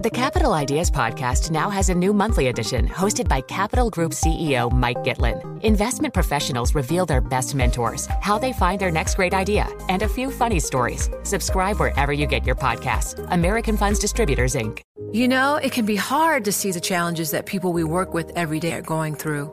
The Capital Ideas Podcast now has a new monthly edition hosted by Capital Group CEO Mike Gitlin. Investment professionals reveal their best mentors, how they find their next great idea, and a few funny stories. Subscribe wherever you get your podcasts. American Funds Distributors, Inc. You know, it can be hard to see the challenges that people we work with every day are going through.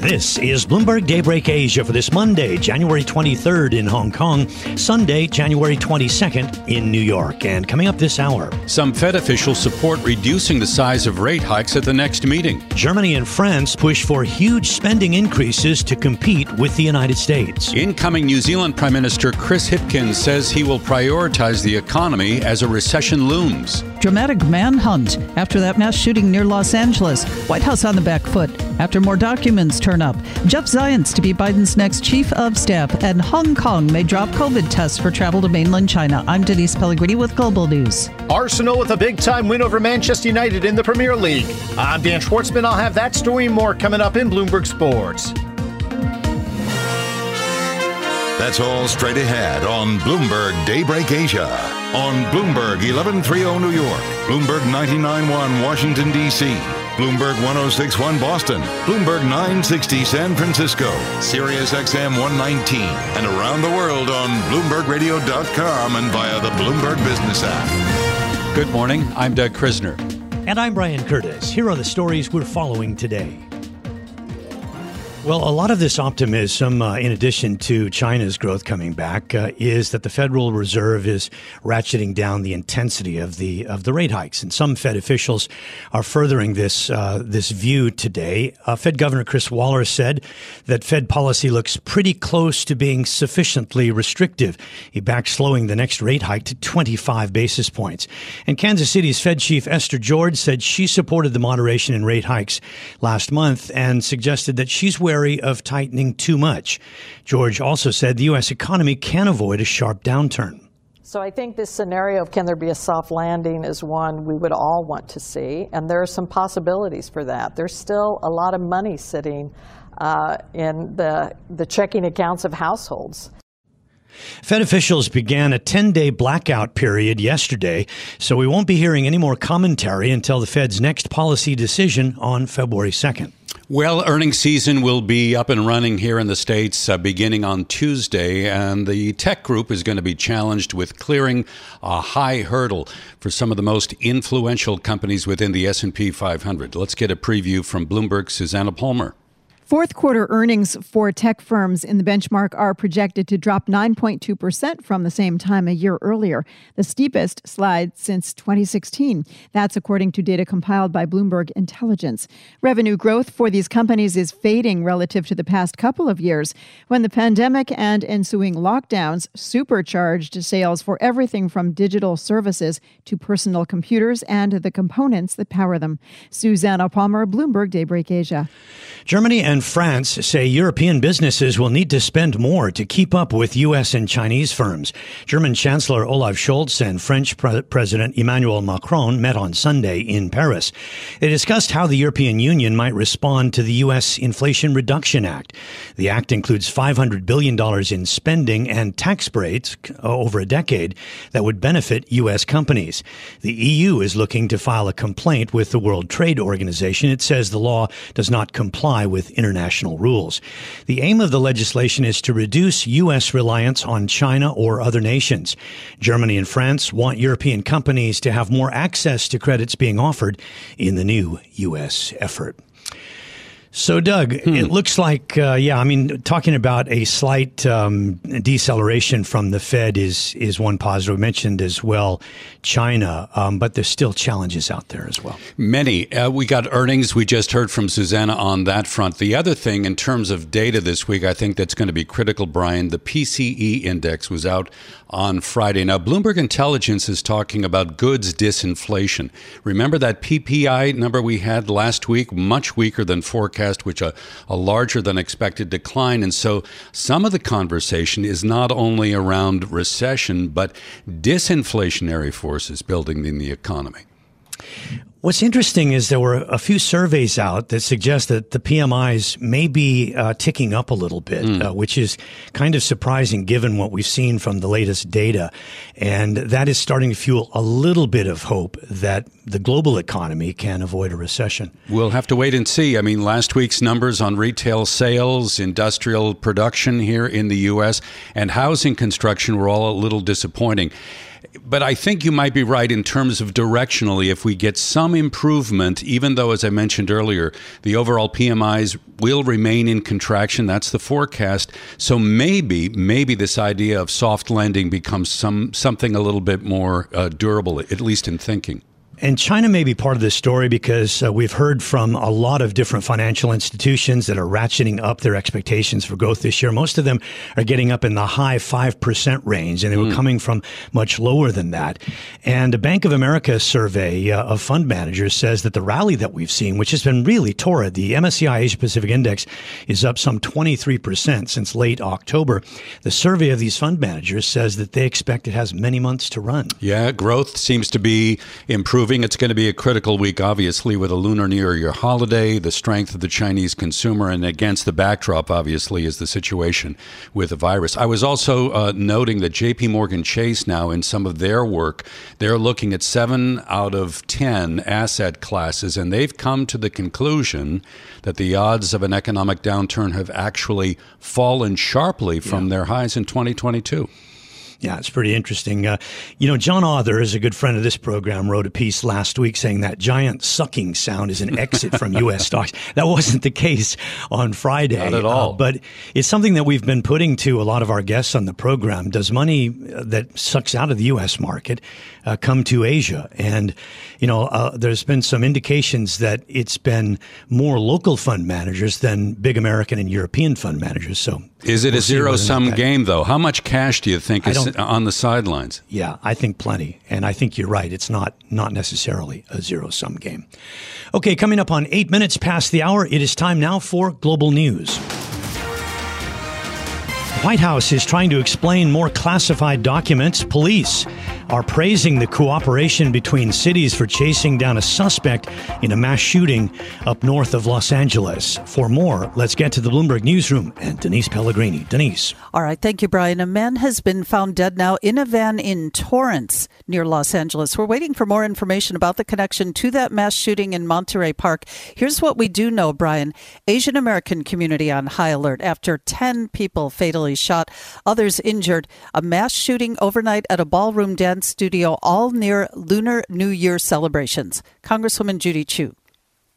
This is Bloomberg Daybreak Asia for this Monday, January 23rd in Hong Kong, Sunday, January 22nd in New York. And coming up this hour, some Fed officials support reducing the size of rate hikes at the next meeting. Germany and France push for huge spending increases to compete with the United States. Incoming New Zealand Prime Minister Chris Hipkins says he will prioritize the economy as a recession looms. Dramatic manhunt after that mass shooting near Los Angeles. White House on the back foot after more documents turn up. Jeff Zients to be Biden's next chief of staff, and Hong Kong may drop COVID tests for travel to mainland China. I'm Denise Pellegrini with Global News. Arsenal with a big time win over Manchester United in the Premier League. I'm Dan Schwartzman. I'll have that story and more coming up in Bloomberg Sports. That's all straight ahead on Bloomberg Daybreak Asia. On Bloomberg 1130 New York, Bloomberg 991 Washington, D.C. Bloomberg 1061 Boston, Bloomberg 960 San Francisco, Sirius XM 119, and around the world on BloombergRadio.com and via the Bloomberg Business app. Good morning. I'm Doug Krisner. And I'm Brian Curtis. Here are the stories we're following today. Well, a lot of this optimism, uh, in addition to China's growth coming back, uh, is that the Federal Reserve is ratcheting down the intensity of the of the rate hikes, and some Fed officials are furthering this uh, this view today. Uh, Fed Governor Chris Waller said that Fed policy looks pretty close to being sufficiently restrictive. He backed slowing the next rate hike to 25 basis points. And Kansas City's Fed chief Esther George said she supported the moderation in rate hikes last month and suggested that she's wary of tightening too much. George also said the U.S. economy can avoid a sharp downturn. So I think this scenario of can there be a soft landing is one we would all want to see, and there are some possibilities for that. There's still a lot of money sitting uh, in the, the checking accounts of households. Fed officials began a 10 day blackout period yesterday, so we won't be hearing any more commentary until the Fed's next policy decision on February 2nd. Well, earnings season will be up and running here in the states uh, beginning on Tuesday, and the tech group is going to be challenged with clearing a high hurdle for some of the most influential companies within the S&P 500. Let's get a preview from Bloomberg's Susanna Palmer. Fourth quarter earnings for tech firms in the benchmark are projected to drop 9.2% from the same time a year earlier, the steepest slide since 2016. That's according to data compiled by Bloomberg Intelligence. Revenue growth for these companies is fading relative to the past couple of years when the pandemic and ensuing lockdowns supercharged sales for everything from digital services to personal computers and the components that power them. Susanna Palmer, Bloomberg Daybreak Asia. Germany and France say European businesses will need to spend more to keep up with U.S. and Chinese firms. German Chancellor Olaf Scholz and French Pre- President Emmanuel Macron met on Sunday in Paris. They discussed how the European Union might respond to the U.S. Inflation Reduction Act. The act includes $500 billion in spending and tax breaks over a decade that would benefit U.S. companies. The EU is looking to file a complaint with the World Trade Organization. It says the law does not comply with international international rules. The aim of the legislation is to reduce U.S. reliance on China or other nations. Germany and France want European companies to have more access to credits being offered in the new U.S. effort. So, Doug, hmm. it looks like, uh, yeah, I mean, talking about a slight um, deceleration from the Fed is is one positive. We mentioned as well China, um, but there's still challenges out there as well. Many. Uh, we got earnings. We just heard from Susanna on that front. The other thing, in terms of data this week, I think that's going to be critical, Brian. The PCE index was out on Friday. Now, Bloomberg Intelligence is talking about goods disinflation. Remember that PPI number we had last week, much weaker than forecast, which a, a larger than expected decline. And so some of the conversation is not only around recession, but disinflationary forces building in the economy. What's interesting is there were a few surveys out that suggest that the PMIs may be uh, ticking up a little bit, mm. uh, which is kind of surprising given what we've seen from the latest data. And that is starting to fuel a little bit of hope that the global economy can avoid a recession. We'll have to wait and see. I mean, last week's numbers on retail sales, industrial production here in the U.S., and housing construction were all a little disappointing but I think you might be right in terms of directionally. If we get some improvement, even though, as I mentioned earlier, the overall PMIs will remain in contraction, that's the forecast. So maybe, maybe this idea of soft landing becomes some something a little bit more uh, durable, at least in thinking. And China may be part of this story because uh, we've heard from a lot of different financial institutions that are ratcheting up their expectations for growth this year. Most of them are getting up in the high 5% range, and they were mm. coming from much lower than that. And a Bank of America survey uh, of fund managers says that the rally that we've seen, which has been really torrid, the MSCI Asia Pacific Index is up some 23% since late October. The survey of these fund managers says that they expect it has many months to run. Yeah, growth seems to be improving it's going to be a critical week, obviously, with a Lunar New Year holiday, the strength of the Chinese consumer, and against the backdrop, obviously, is the situation with the virus. I was also uh, noting that JP Morgan Chase now, in some of their work, they're looking at seven out of 10 asset classes, and they've come to the conclusion that the odds of an economic downturn have actually fallen sharply from yeah. their highs in 2022. Yeah, it's pretty interesting. Uh, you know, John Authers is a good friend of this program, wrote a piece last week saying that giant sucking sound is an exit from U.S. stocks. That wasn't the case on Friday. Not at all. Uh, but it's something that we've been putting to a lot of our guests on the program. Does money that sucks out of the U.S. market uh, come to Asia? And, you know, uh, there's been some indications that it's been more local fund managers than big American and European fund managers. So is it we'll a zero sum game, though? How much cash do you think is on the sidelines? Yeah, I think plenty. And I think you're right. It's not, not necessarily a zero sum game. Okay, coming up on eight minutes past the hour, it is time now for global news. White House is trying to explain more classified documents. Police are praising the cooperation between cities for chasing down a suspect in a mass shooting up north of Los Angeles. For more, let's get to the Bloomberg Newsroom and Denise Pellegrini. Denise. All right. Thank you, Brian. A man has been found dead now in a van in Torrance near Los Angeles. We're waiting for more information about the connection to that mass shooting in Monterey Park. Here's what we do know, Brian. Asian American community on high alert after 10 people fatally shot, others injured. A mass shooting overnight at a ballroom studio, all near Lunar New Year celebrations. Congresswoman Judy Chu.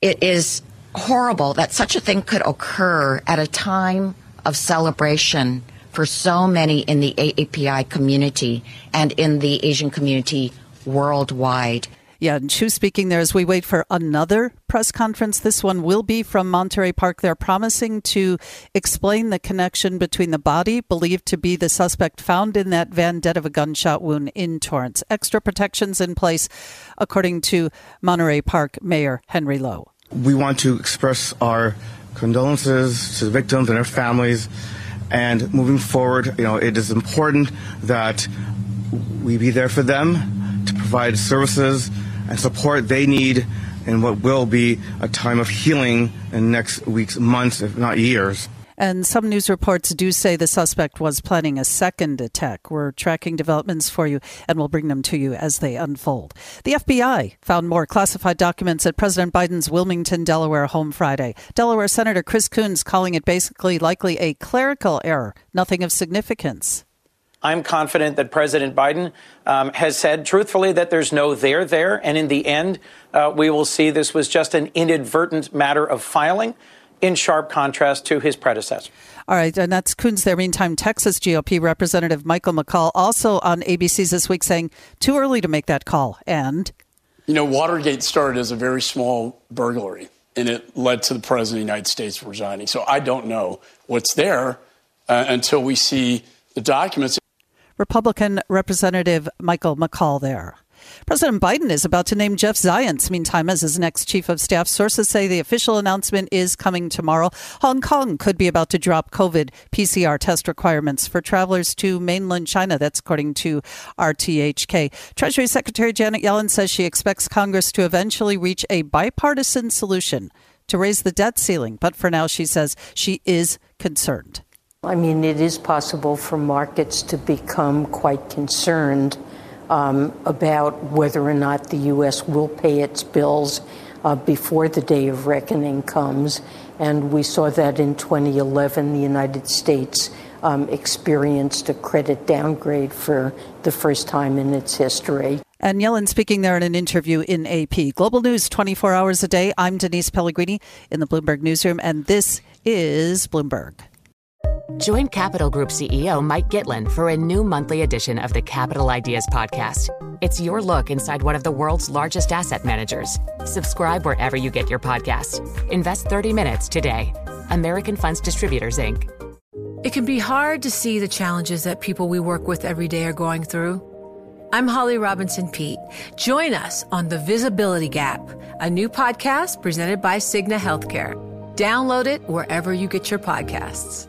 It is horrible that such a thing could occur at a time of celebration for so many in the AAPI community and in the Asian community worldwide. Yeah, and Chu speaking there as we wait for another press conference. This one will be from Monterey Park. They're promising to explain the connection between the body believed to be the suspect found in that van dead of a gunshot wound in Torrance. Extra protections in place, according to Monterey Park Mayor Henry Lo. We want to express our condolences to the victims and their families. And moving forward, you know, it is important that we be there for them to provide services and support they need in what will be a time of healing in next weeks, months, if not years. And some news reports do say the suspect was planning a second attack. We're tracking developments for you and we'll bring them to you as they unfold. The FBI found more classified documents at President Biden's Wilmington, Delaware home Friday. Delaware Senator Chris Coons calling it basically likely a clerical error, nothing of significance. I'm confident that President Biden um, has said truthfully that there's no there there. And in the end, uh, we will see this was just an inadvertent matter of filing in sharp contrast to his predecessor. All right, and that's Coons there. Meantime, Texas GOP Representative Michael McCaul also on ABC's this week saying too early to make that call. And you know, Watergate started as a very small burglary, and it led to the president of the United States resigning. So I don't know what's there uh, until we see the documents. Republican Representative Michael McCaul there. President Biden is about to name Jeff Zients, meantime, as his next chief of staff. Sources say the official announcement is coming tomorrow. Hong Kong could be about to drop COVID PCR test requirements for travelers to mainland China. That's according to RTHK. Treasury Secretary Janet Yellen says she expects Congress to eventually reach a bipartisan solution to raise the debt ceiling. But for now, she says she is concerned. I mean, it is possible for markets to become quite concerned um, about whether or not the U.S. will pay its bills uh, before the day of reckoning comes. And we saw that in 2011, the United States um, experienced a credit downgrade for the first time in its history. And Yellen speaking there in an interview in AP. Global News 24 hours a day. I'm Denise Pellegrini in the Bloomberg Newsroom, and this is Bloomberg. Join Capital Group CEO Mike Gitlin for a new monthly edition of the Capital Ideas Podcast. It's your look inside one of the world's largest asset managers. Subscribe wherever you get your podcasts. Invest 30 minutes today. American Funds Distributors, Inc. It can be hard to see the challenges that people we work with every day are going through. I'm Holly Robinson Peete. Join us on The Visibility Gap, a new podcast presented by Cigna Healthcare. Download it wherever you get your podcasts.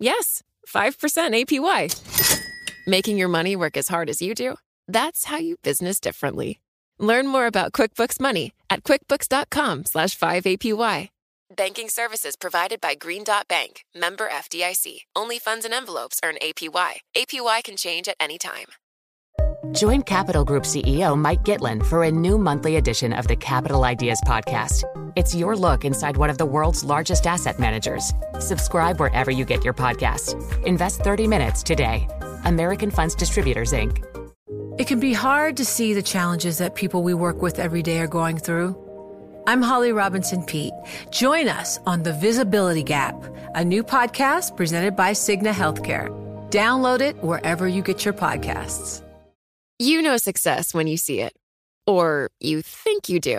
Yes, 5% APY. Making your money work as hard as you do? That's how you business differently. Learn more about QuickBooks Money at quickbooks.com slash 5APY. Banking services provided by Green Dot Bank, member FDIC. Only funds and envelopes earn APY. APY can change at any time. Join Capital Group CEO Mike Gitlin for a new monthly edition of the Capital Ideas Podcast. It's your look inside one of the world's largest asset managers. Subscribe wherever you get your podcasts. Invest 30 minutes today. American Funds Distributors, Inc. It can be hard to see the challenges that people we work with every day are going through. I'm Holly Robinson Peete. Join us on The Visibility Gap, a new podcast presented by Cigna Healthcare. Download it wherever you get your podcasts. You know success when you see it. Or you think you do.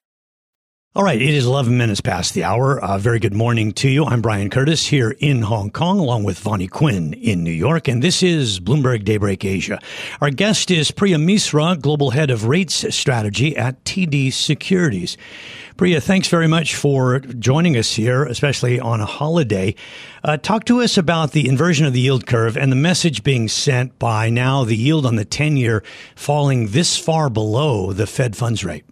All right, it is 11 minutes past the hour. Uh, very good morning to you. I'm Brian Curtis here in Hong Kong, along with Vonnie Quinn in New York, and this is Bloomberg Daybreak Asia. Our guest is Priya Misra, Global Head of Rates Strategy at TD Securities. Priya, thanks very much for joining us here, especially on a holiday. Uh, talk to us about the inversion of the yield curve and the message being sent by now the yield on the 10 year falling this far below the Fed funds rate.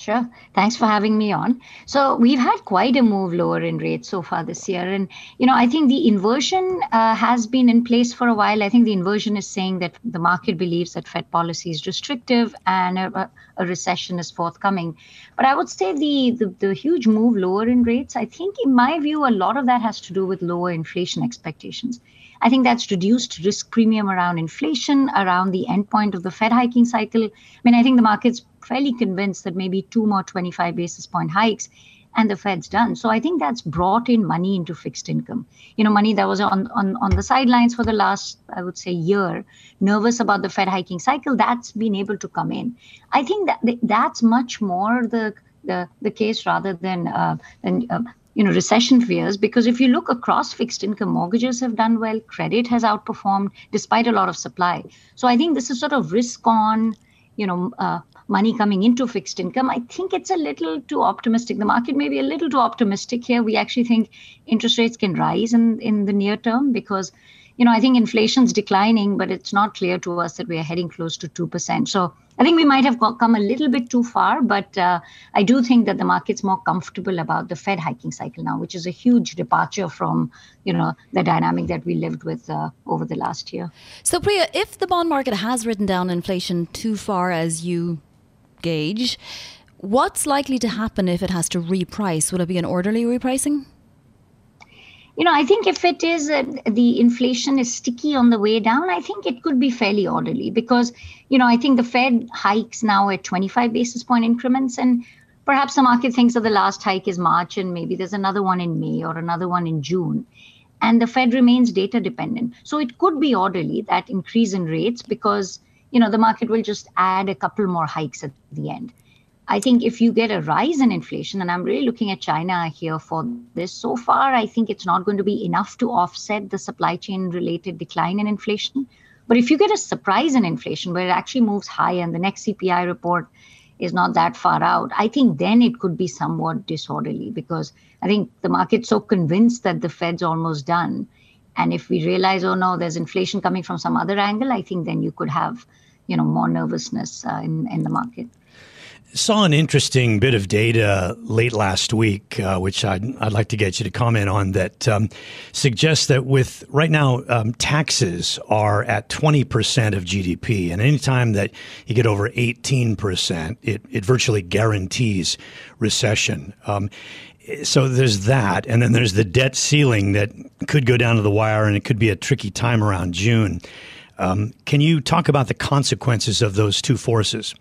Sure. Thanks for having me on. So we've had quite a move lower in rates so far this year, and you know I think the inversion uh, has been in place for a while. I think the inversion is saying that the market believes that Fed policy is restrictive and a, a recession is forthcoming. But I would say the, the the huge move lower in rates. I think, in my view, a lot of that has to do with lower inflation expectations. I think that's reduced risk premium around inflation, around the endpoint of the Fed hiking cycle. I mean, I think the market's fairly convinced that maybe two more 25 basis point hikes and the Fed's done. So I think that's brought in money into fixed income. You know, money that was on, on, on the sidelines for the last, I would say, year, nervous about the Fed hiking cycle, that's been able to come in. I think that that's much more the the, the case rather than uh, than uh, you know recession fears because if you look across fixed income mortgages have done well credit has outperformed despite a lot of supply so i think this is sort of risk on you know uh, money coming into fixed income. I think it's a little too optimistic. The market may be a little too optimistic here. We actually think interest rates can rise in, in the near term because, you know, I think inflation's declining, but it's not clear to us that we are heading close to 2%. So I think we might have come a little bit too far, but uh, I do think that the market's more comfortable about the Fed hiking cycle now, which is a huge departure from, you know, the dynamic that we lived with uh, over the last year. So Priya, if the bond market has written down inflation too far as you gauge. What's likely to happen if it has to reprice? Will it be an orderly repricing? You know, I think if it is uh, the inflation is sticky on the way down, I think it could be fairly orderly because, you know, I think the Fed hikes now at 25 basis point increments and perhaps the market thinks that the last hike is March and maybe there's another one in May or another one in June. And the Fed remains data dependent. So it could be orderly, that increase in rates, because you know the market will just add a couple more hikes at the end i think if you get a rise in inflation and i'm really looking at china here for this so far i think it's not going to be enough to offset the supply chain related decline in inflation but if you get a surprise in inflation where it actually moves higher and the next cpi report is not that far out i think then it could be somewhat disorderly because i think the market's so convinced that the fed's almost done and if we realize, oh no, there's inflation coming from some other angle, I think then you could have, you know, more nervousness uh, in in the market. Saw an interesting bit of data late last week, uh, which I'd, I'd like to get you to comment on, that um, suggests that with right now um, taxes are at 20% of GDP. And anytime that you get over 18%, it, it virtually guarantees recession. Um, so there's that, and then there's the debt ceiling that could go down to the wire, and it could be a tricky time around June. Um, can you talk about the consequences of those two forces?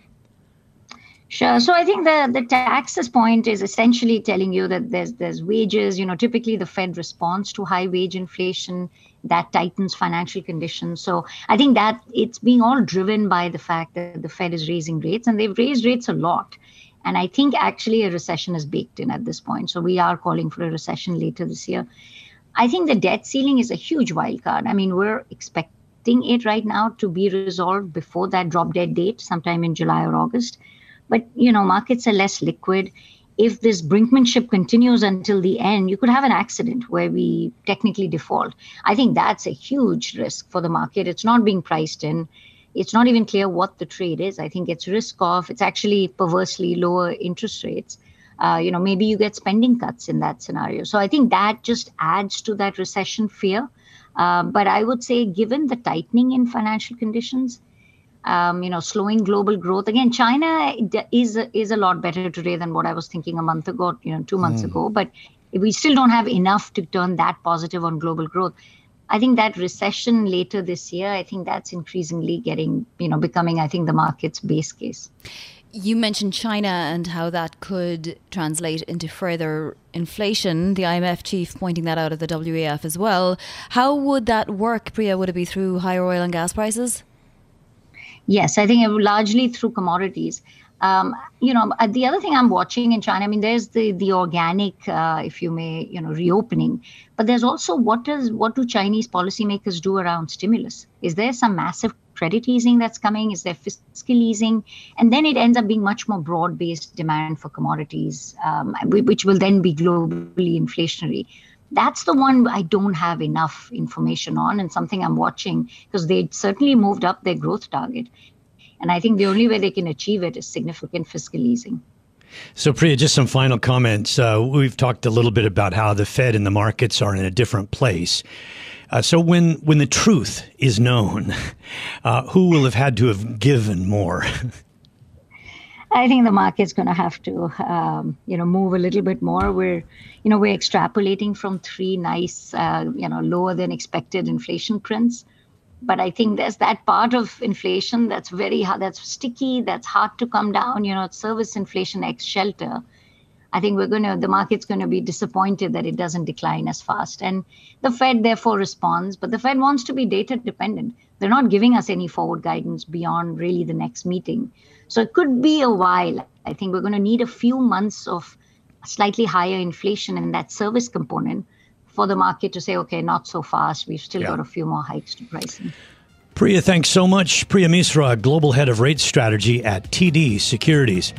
Sure. So I think the the taxes point is essentially telling you that there's there's wages. You know, typically the Fed responds to high wage inflation that tightens financial conditions. So I think that it's being all driven by the fact that the Fed is raising rates, and they've raised rates a lot. And I think actually a recession is baked in at this point. So we are calling for a recession later this year. I think the debt ceiling is a huge wild card. I mean, we're expecting it right now to be resolved before that drop dead date, sometime in July or August. But, you know, markets are less liquid. If this brinkmanship continues until the end, you could have an accident where we technically default. I think that's a huge risk for the market. It's not being priced in it's not even clear what the trade is. I think it's risk off. It's actually perversely lower interest rates. Uh, you know, maybe you get spending cuts in that scenario. So I think that just adds to that recession fear. Uh, but I would say, given the tightening in financial conditions, um, you know, slowing global growth again, China is is a lot better today than what I was thinking a month ago, you know, two months mm. ago. But we still don't have enough to turn that positive on global growth. I think that recession later this year, I think that's increasingly getting, you know, becoming, I think, the market's base case. You mentioned China and how that could translate into further inflation. The IMF chief pointing that out at the WEF as well. How would that work, Priya? Would it be through higher oil and gas prices? Yes, I think largely through commodities. Um, you know, uh, the other thing I'm watching in China, I mean, there's the the organic, uh, if you may, you know, reopening, but there's also what does what do Chinese policymakers do around stimulus? Is there some massive credit easing that's coming? Is there fiscal easing? And then it ends up being much more broad-based demand for commodities, um, which will then be globally inflationary. That's the one I don't have enough information on, and something I'm watching because they certainly moved up their growth target. And I think the only way they can achieve it is significant fiscal easing. So, Priya, just some final comments. Uh, we've talked a little bit about how the Fed and the markets are in a different place. Uh, so, when when the truth is known, uh, who will have had to have given more? I think the market's going to have to, um, you know, move a little bit more. We're, you know, we're extrapolating from three nice, uh, you know, lower than expected inflation prints but I think there's that part of inflation that's very hard, that's sticky, that's hard to come down. You know, service inflation ex shelter. I think we're going to, the market's going to be disappointed that it doesn't decline as fast. And the Fed therefore responds, but the Fed wants to be data dependent. They're not giving us any forward guidance beyond really the next meeting. So it could be a while. I think we're going to need a few months of slightly higher inflation in that service component for the market to say, okay, not so fast. We've still yeah. got a few more hikes to pricing. Priya, thanks so much. Priya Misra, Global Head of Rate Strategy at TD Securities.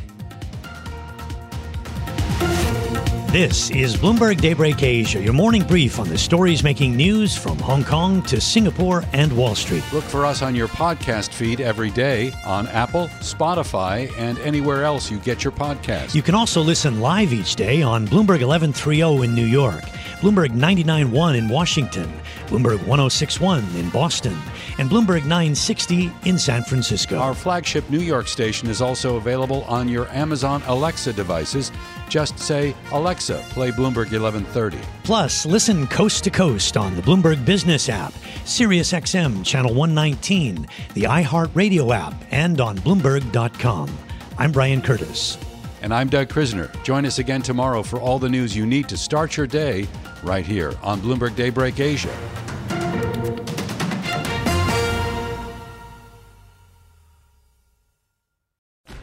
This is Bloomberg Daybreak Asia, your morning brief on the stories making news from Hong Kong to Singapore and Wall Street. Look for us on your podcast feed every day on Apple, Spotify, and anywhere else you get your podcasts. You can also listen live each day on Bloomberg 1130 in New York, Bloomberg 99.1 in Washington, Bloomberg 1061 in Boston, and Bloomberg 960 in San Francisco. Our flagship New York station is also available on your Amazon Alexa devices. Just say, Alexa, play Bloomberg 1130. Plus, listen coast to coast on the Bloomberg Business app, SiriusXM Channel 119, the iHeartRadio app, and on Bloomberg.com. I'm Brian Curtis. And I'm Doug Krisner. Join us again tomorrow for all the news you need to start your day right here on Bloomberg Daybreak Asia.